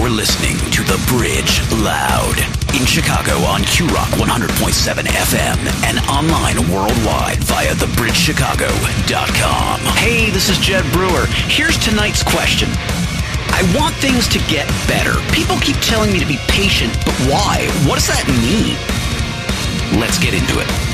You're listening to The Bridge Loud in Chicago on Q Rock 100.7 FM and online worldwide via thebridgechicago.com. Hey, this is Jed Brewer. Here's tonight's question. I want things to get better. People keep telling me to be patient, but why? What does that mean? Let's get into it.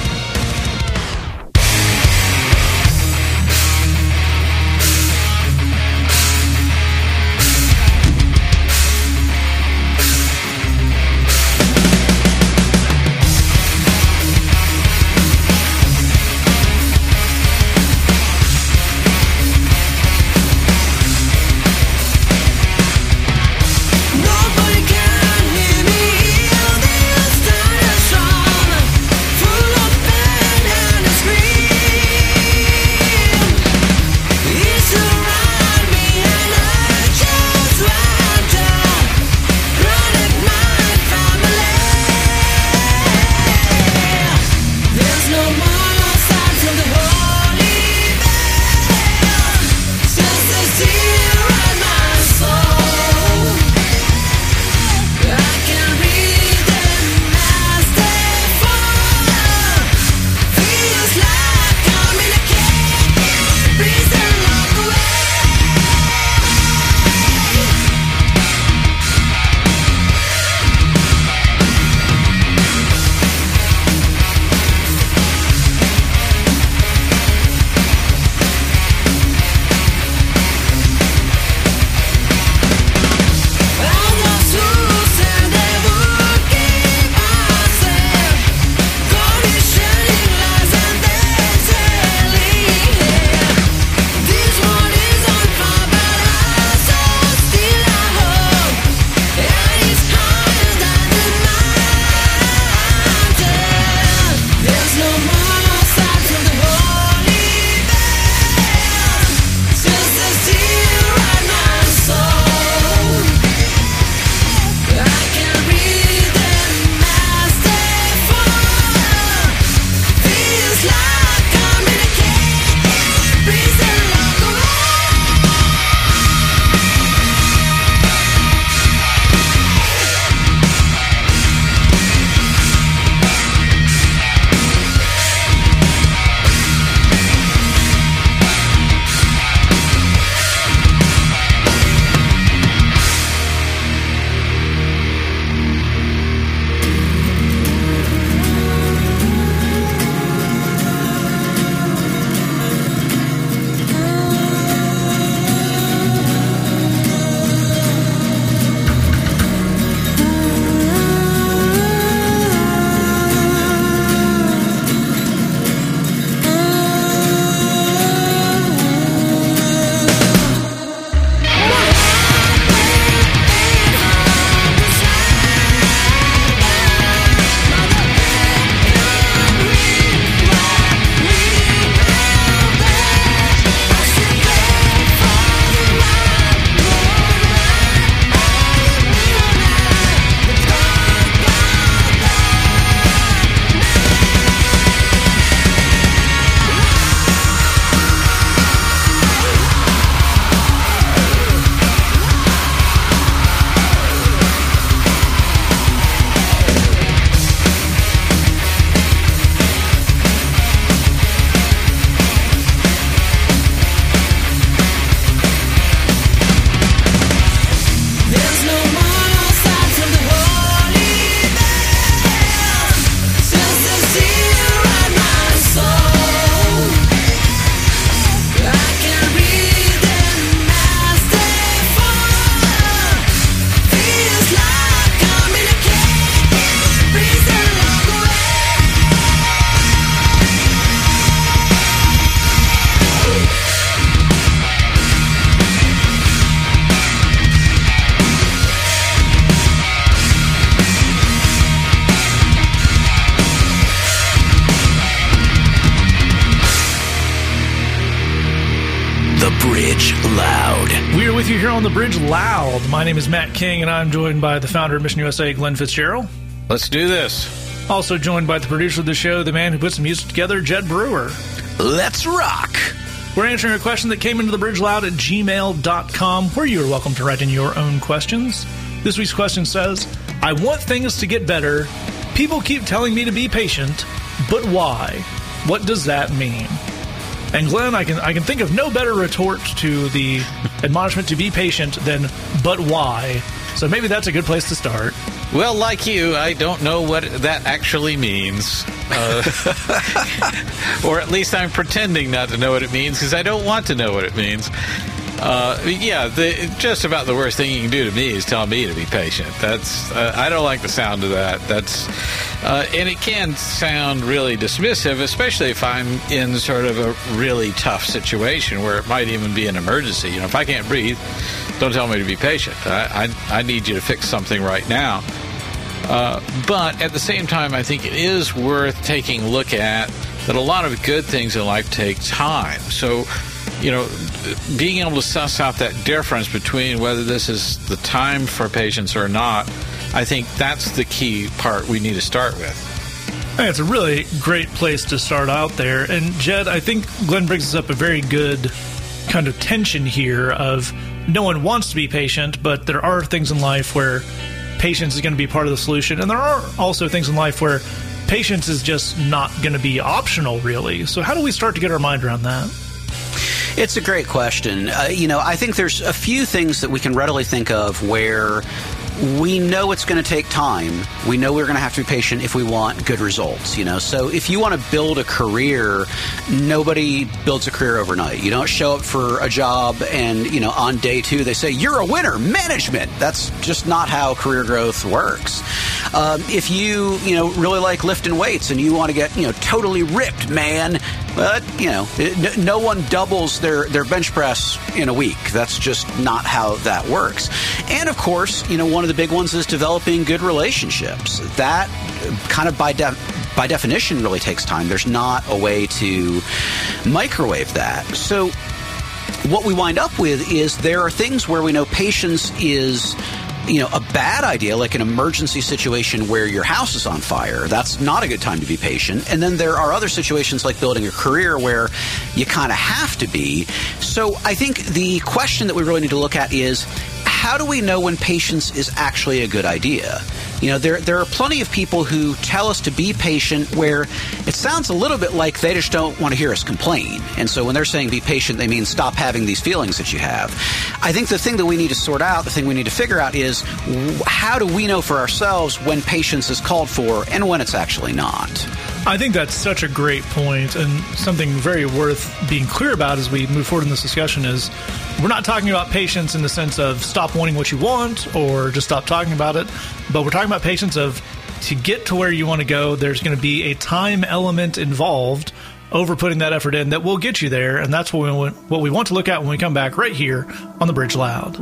The Bridge Loud. We are with you here on the bridge loud. My name is Matt King, and I'm joined by the founder of Mission USA, Glen Fitzgerald. Let's do this. Also joined by the producer of the show, the man who puts the music together, Jed Brewer. Let's rock. We're answering a question that came into the bridge loud at gmail.com, where you are welcome to write in your own questions. This week's question says I want things to get better. People keep telling me to be patient, but why? What does that mean? And Glen, I can I can think of no better retort to the admonishment to be patient than but why. So maybe that's a good place to start. Well, like you, I don't know what that actually means. Uh, or at least I'm pretending not to know what it means because I don't want to know what it means. Uh, yeah, the, just about the worst thing you can do to me is tell me to be patient. That's uh, I don't like the sound of that. That's uh, and it can sound really dismissive, especially if I'm in sort of a really tough situation where it might even be an emergency. You know, if I can't breathe, don't tell me to be patient. I I, I need you to fix something right now. Uh, but at the same time, I think it is worth taking a look at that a lot of good things in life take time. So, you know, being able to suss out that difference between whether this is the time for patience or not, I think that's the key part we need to start with. It's a really great place to start out there. And Jed, I think Glen brings us up a very good kind of tension here of no one wants to be patient, but there are things in life where patience is going to be part of the solution. And there are also things in life where patience is just not going to be optional, really. So, how do we start to get our mind around that? It's a great question. Uh, you know, I think there's a few things that we can readily think of where we know it's going to take time. We know we're going to have to be patient if we want good results, you know. So if you want to build a career, nobody builds a career overnight. You don't show up for a job and, you know, on day 2 they say you're a winner, management. That's just not how career growth works. Um, if you, you know, really like lifting weights and you want to get, you know, totally ripped, man, but you know, no one doubles their their bench press in a week. That's just not how that works. And of course, you know, one of the big ones is developing good relationships. That uh, kind of by by definition really takes time. There's not a way to microwave that. So what we wind up with is there are things where we know patience is you know, a bad idea, like an emergency situation where your house is on fire, that's not a good time to be patient. And then there are other situations like building a career where you kind of have to be. So I think the question that we really need to look at is how do we know when patience is actually a good idea? You know, there there are plenty of people who tell us to be patient where it sounds a little bit like they just don't want to hear us complain. And so when they're saying be patient, they mean stop having these feelings that you have. I think the thing that we need to sort out, the thing we need to figure out is how do we know for ourselves when patience is called for and when it's actually not? I think that's such a great point and something very worth being clear about as we move forward in this discussion is we're not talking about patience in the sense of stop wanting what you want or just stop talking about it, but we're talking about patience of to get to where you want to go, there's going to be a time element involved over putting that effort in that will get you there, and that's what we want, what we want to look at when we come back right here on the Bridge Loud.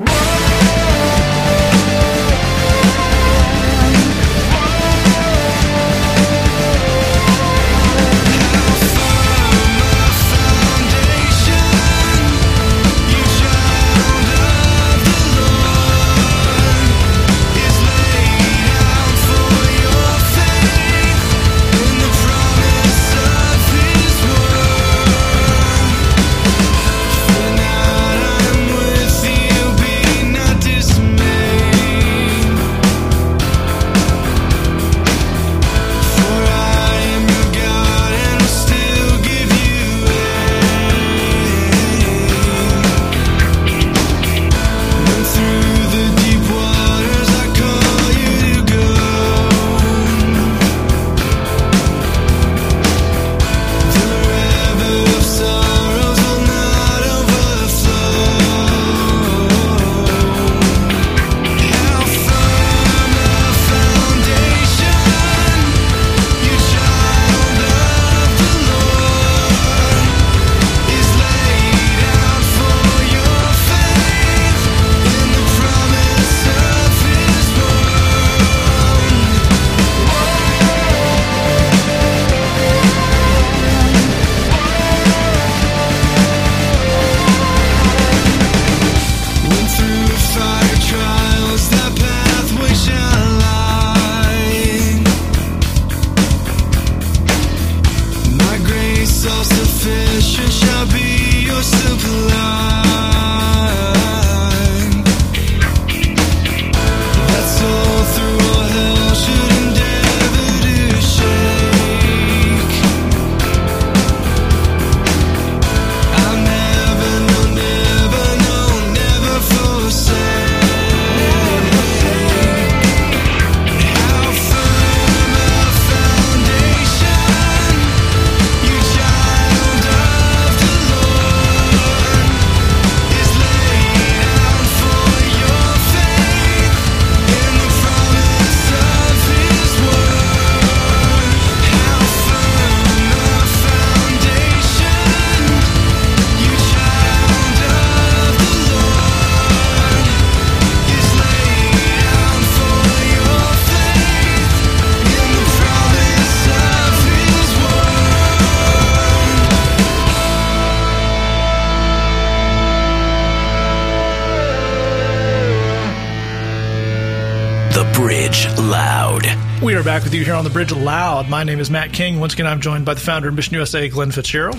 Bridge Loud. My name is Matt King. Once again, I'm joined by the founder of Mission USA, Glen Fitzgerald.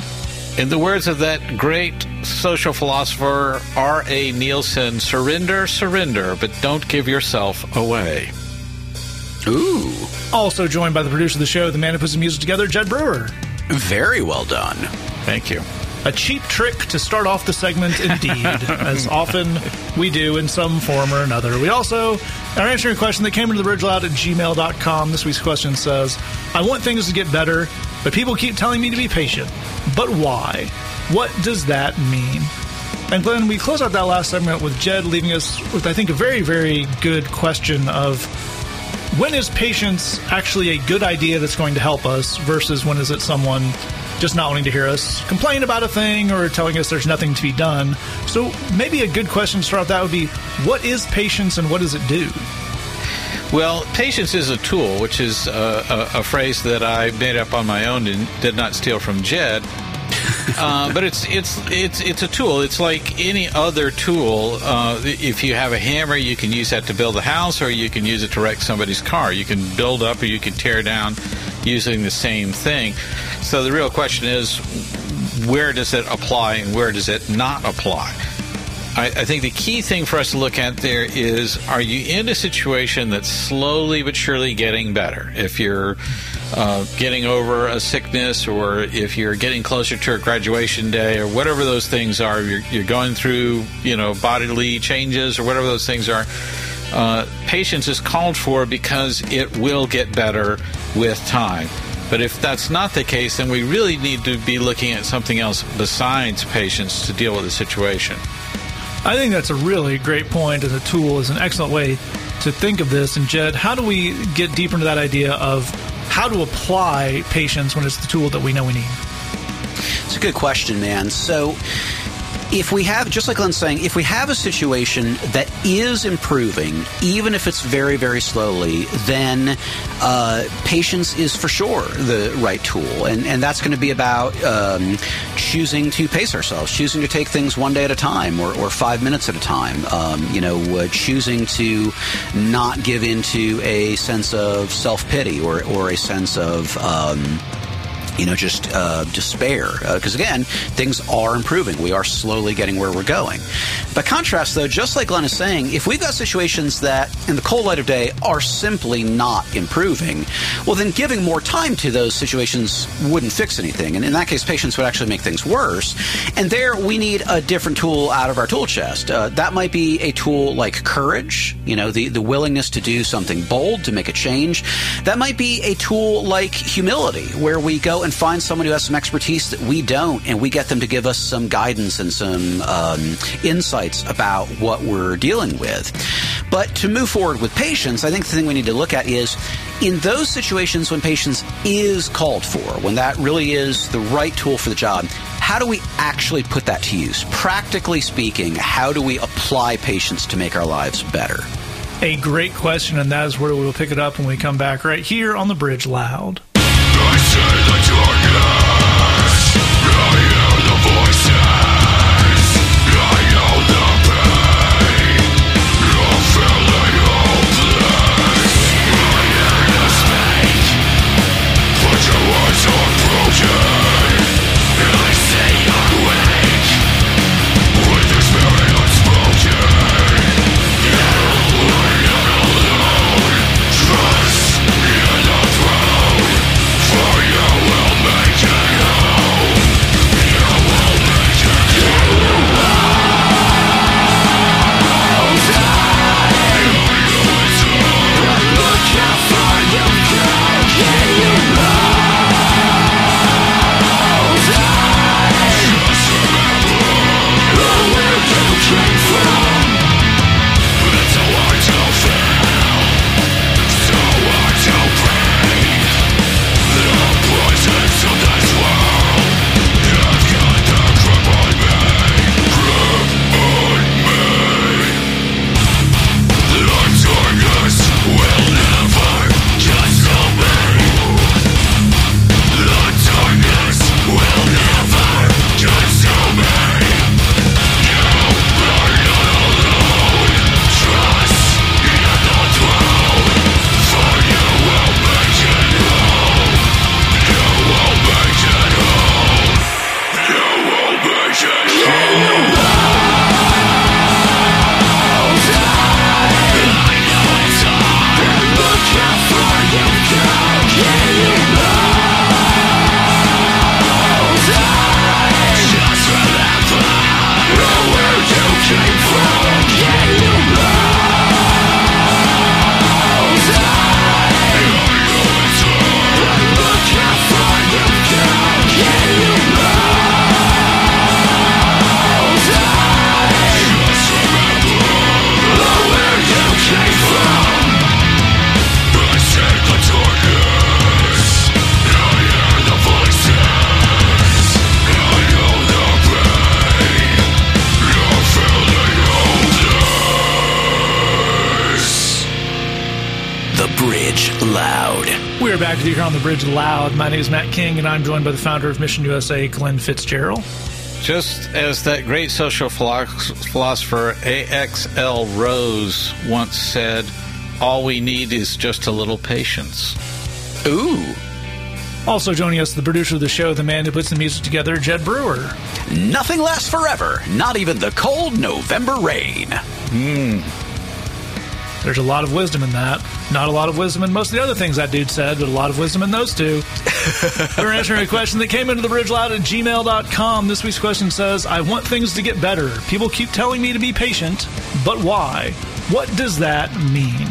In the words of that great social philosopher R.A. Nielsen, surrender, surrender, but don't give yourself away. Ooh, Also joined by the producer of the show, the man who puts the music together, Jed Brewer. very well done. Thank you. A cheap trick to start off the segment, indeed, as often we do in some form or another. We also are answering a question that came into the bridge loud at gmail.com. This week's question says, I want things to get better, but people keep telling me to be patient. But why? What does that mean? And Glen, we close out that last segment with Jed leaving us with, I think, a very, very good question of when is patience actually a good idea that's going to help us versus when is it someone just not wanting to hear us complain about a thing or telling us there's nothing to be done? So maybe a good question to start with that would be what is patience and what does it do? Well, patience is a tool, which is uh, a, a phrase that I made up on my own and did not steal from Jed. uh, but it's it's it's it's a tool. It's like any other tool. Uh, if you have a hammer, you can use that to build a house, or you can use it to wreck somebody's car. You can build up, or you can tear down, using the same thing. So the real question is, where does it apply, and where does it not apply? I, I think the key thing for us to look at there is are you in a situation that's slowly but surely getting better? If you're uh, getting over a sickness or if you're getting closer to a graduation day or whatever those things are, you're, you're going through, you know, bodily changes or whatever those things are. Uh, patience is called for because it will get better with time. But if that's not the case, then we really need to be looking at something else besides patience to deal with the situation. I think that's a really great point, and the tool is an excellent way to think of this. And Jed, how do we get deeper into that idea of how to apply patience when it's the tool that we know we need? It's a good question, man. So, if we have, just like Glen's saying, if we have a situation that is improving, even if it's very, very slowly, then uh, patience is for sure the right tool. And, and that's going to be about um, choosing to pace ourselves, choosing to take things one day at a time or, or five minutes at a time, um, you know, uh, choosing to not give into a sense of self pity or, or a sense of. Um, you know, just uh, despair. Because again, things are improving. We are slowly getting where we're going. By contrast, though, just like Glen is saying, if we've got situations that, in the cold light of day, are simply not improving, well, then giving more time to those situations wouldn't fix anything. And in that case, patience would actually make things worse. And there, we need a different tool out of our tool chest. Uh, that might be a tool like courage, you know, the, the willingness to do something bold, to make a change. That might be a tool like humility, where we go and find someone who has some expertise that we don't, and we get them to give us some guidance and some um, insights about what we're dealing with. But to move forward with patience, I think the thing we need to look at is in those situations when patience is called for, when that really is the right tool for the job, how do we actually put that to use? Practically speaking, how do we apply patience to make our lives better? A great question, and that is where we will pick it up when we come back right here on the Bridge Loud. Back with you here on the Bridge Loud. My name is Matt King, and I'm joined by the founder of Mission USA, Glen Fitzgerald. Just as that great social philosopher A.X.L. Rose once said, all we need is just a little patience. Ooh. Also joining us, the producer of the show, the man who puts the music together, Jed Brewer. Nothing lasts forever, not even the cold November rain. Hmm. There's a lot of wisdom in that. Not a lot of wisdom in most of the other things that dude said, but a lot of wisdom in those two. We're answering a question that came into the bridge loud at gmail.com. This week's question says, I want things to get better. People keep telling me to be patient, but why? What does that mean?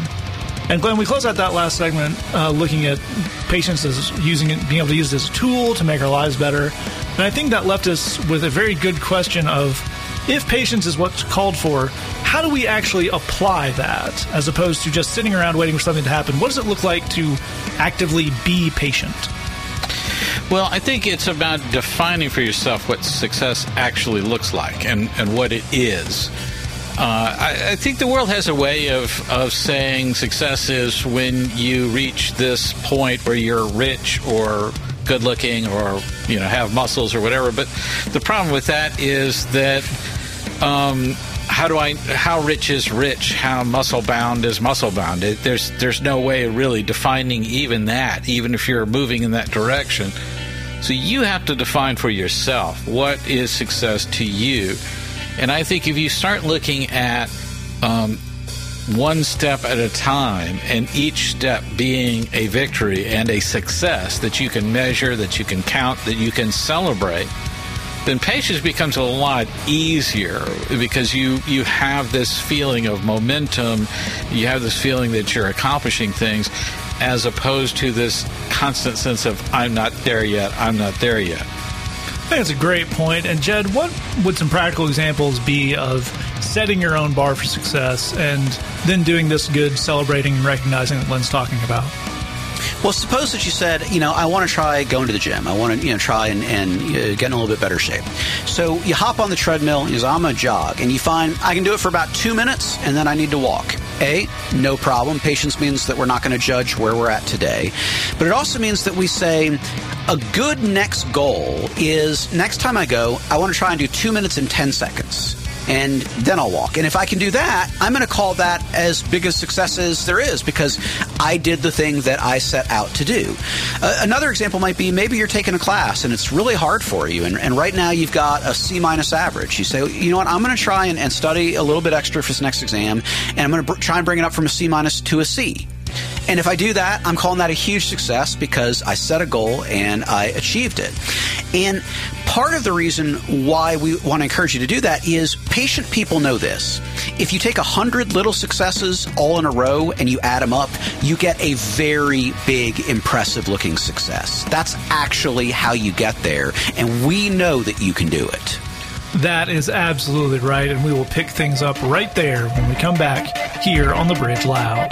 And Glen, we close out that last segment uh, looking at patience as using it, being able to use it as a tool to make our lives better. And I think that left us with a very good question of if patience is what's called for, how do we actually apply that as opposed to just sitting around waiting for something to happen? What does it look like to actively be patient? Well, I think it's about defining for yourself what success actually looks like and, and what it is. Uh, I, I think the world has a way of, of saying success is when you reach this point where you're rich or good looking or you know have muscles or whatever. But the problem with that is that um, how do I how rich is rich? How muscle bound is muscle bound? It, there's there's no way of really defining even that, even if you're moving in that direction. So you have to define for yourself what is success to you. And I think if you start looking at um, one step at a time and each step being a victory and a success that you can measure, that you can count, that you can celebrate, then patience becomes a lot easier because you you have this feeling of momentum, you have this feeling that you're accomplishing things as opposed to this constant sense of I'm not there yet, I'm not there yet. I think it's a great point. And Jed, what would some practical examples be of setting your own bar for success and then doing this good celebrating and recognizing that Glen's talking about? Well, suppose that you said, you know, I want to try going to the gym. I want to, you know, try and, and uh, get in a little bit better shape. So you hop on the treadmill, you say, I'm going to jog, and you find I can do it for about two minutes, and then I need to walk. A, no problem. Patience means that we're not going to judge where we're at today. But it also means that we say, a good next goal is next time I go, I want to try and do two minutes and 10 seconds and then I'll walk. And if I can do that, I'm going to call that as big a success as there is because I did the thing that I set out to do. Uh, another example might be maybe you're taking a class and it's really hard for you, and, and right now you've got a C minus average. You say, you know what, I'm going to try and, and study a little bit extra for this next exam, and I'm going to br- try and bring it up from a C minus to a C. And if I do that, I'm calling that a huge success because I set a goal and I achieved it. And part of the reason why we want to encourage you to do that is patient people know this. If you take a hundred little successes all in a row and you add them up, you get a very big, impressive looking success. That's actually how you get there. And we know that you can do it. That is absolutely right, and we will pick things up right there when we come back here on the Bridge Loud.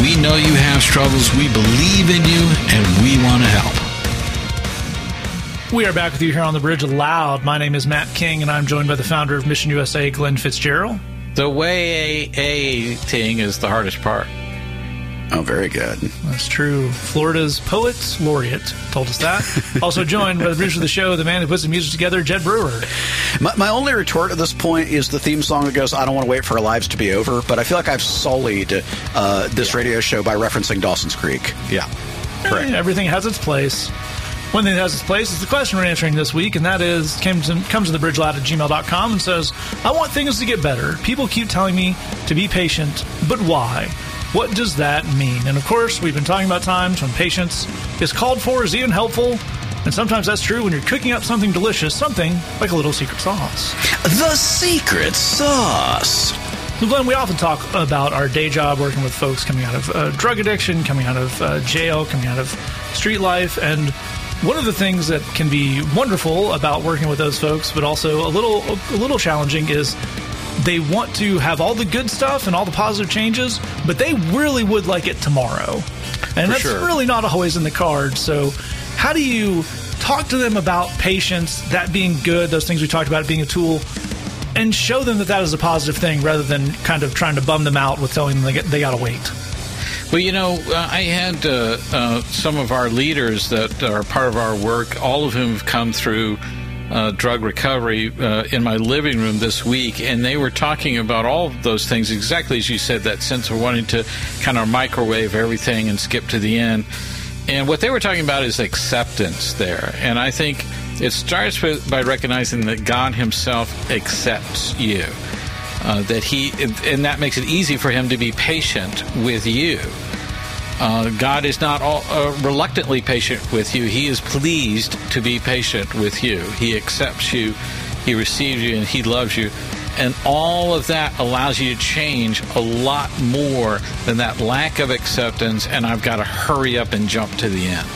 We know you have struggles. We believe in you and we want to help. We are back with you here on the Bridge Loud. My name is Matt King, and I'm joined by the founder of Mission USA, Glen Fitzgerald. The way a thing is the hardest part. Oh, very good. That's true. Florida's poet laureate told us that. also joined by the producer of the show, the man who puts the music together, Jed Brewer. My, my only retort at this point is the theme song that goes, I don't want to wait for our lives to be over, but I feel like I've sullied uh, this radio show by referencing Dawson's Creek. Yeah. Correct. Everything has its place. One thing that has its place is the question we're answering this week, and that is comes to, comes to the bridgeloud at gmail.com and says, I want things to get better. People keep telling me to be patient, but why? What does that mean? And of course, we've been talking about times when patience is called for, is even helpful. And sometimes that's true when you're cooking up something delicious, something like a little secret sauce. The secret sauce. So, Glen, we often talk about our day job working with folks coming out of uh, drug addiction, coming out of uh, jail, coming out of street life. And one of the things that can be wonderful about working with those folks, but also a little, a little challenging, is they want to have all the good stuff and all the positive changes, but they really would like it tomorrow. And that's sure. really not always in the cards. So, how do you talk to them about patience, that being good, those things we talked about being a tool, and show them that that is a positive thing rather than kind of trying to bum them out with telling them they, they got to wait? Well, you know, uh, I had uh, uh, some of our leaders that are part of our work, all of whom have come through uh, drug recovery uh, in my living room this week, and they were talking about all those things exactly as you said that sense of wanting to kind of microwave everything and skip to the end. And what they were talking about is acceptance there. And I think it starts with, by recognizing that God Himself accepts you. Uh, that He, and that makes it easy for Him to be patient with you. Uh, God is not all, uh, reluctantly patient with you. He is pleased to be patient with you. He accepts you, He receives you, and He loves you. And all of that allows you to change a lot more than that lack of acceptance, and I've got to hurry up and jump to the end.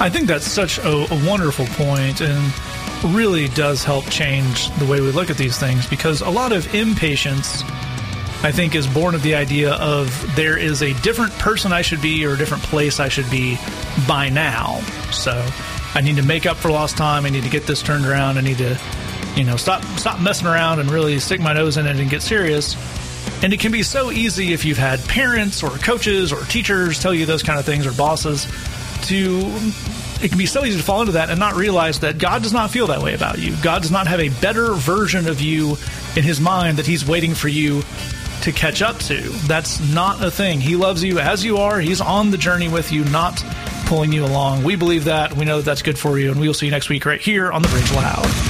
I think that's such a, a wonderful point and really does help change the way we look at these things because a lot of impatience, I think, is born of the idea of there is a different person I should be or a different place I should be by now. So I need to make up for lost time. I need to get this turned around. I need to, you know, stop stop messing around and really stick my nose in it and get serious. And it can be so easy if you've had parents or coaches or teachers tell you those kind of things or bosses to it can be so easy to fall into that and not realize that God does not feel that way about you. God does not have a better version of you in his mind that he's waiting for you to catch up to. That's not a thing. He loves you as you are. He's on the journey with you, not pulling you along. We believe that. We know that that's good for you. And we will see you next week right here on The Bridge Loud.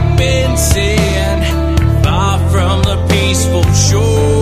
far from the peaceful shore.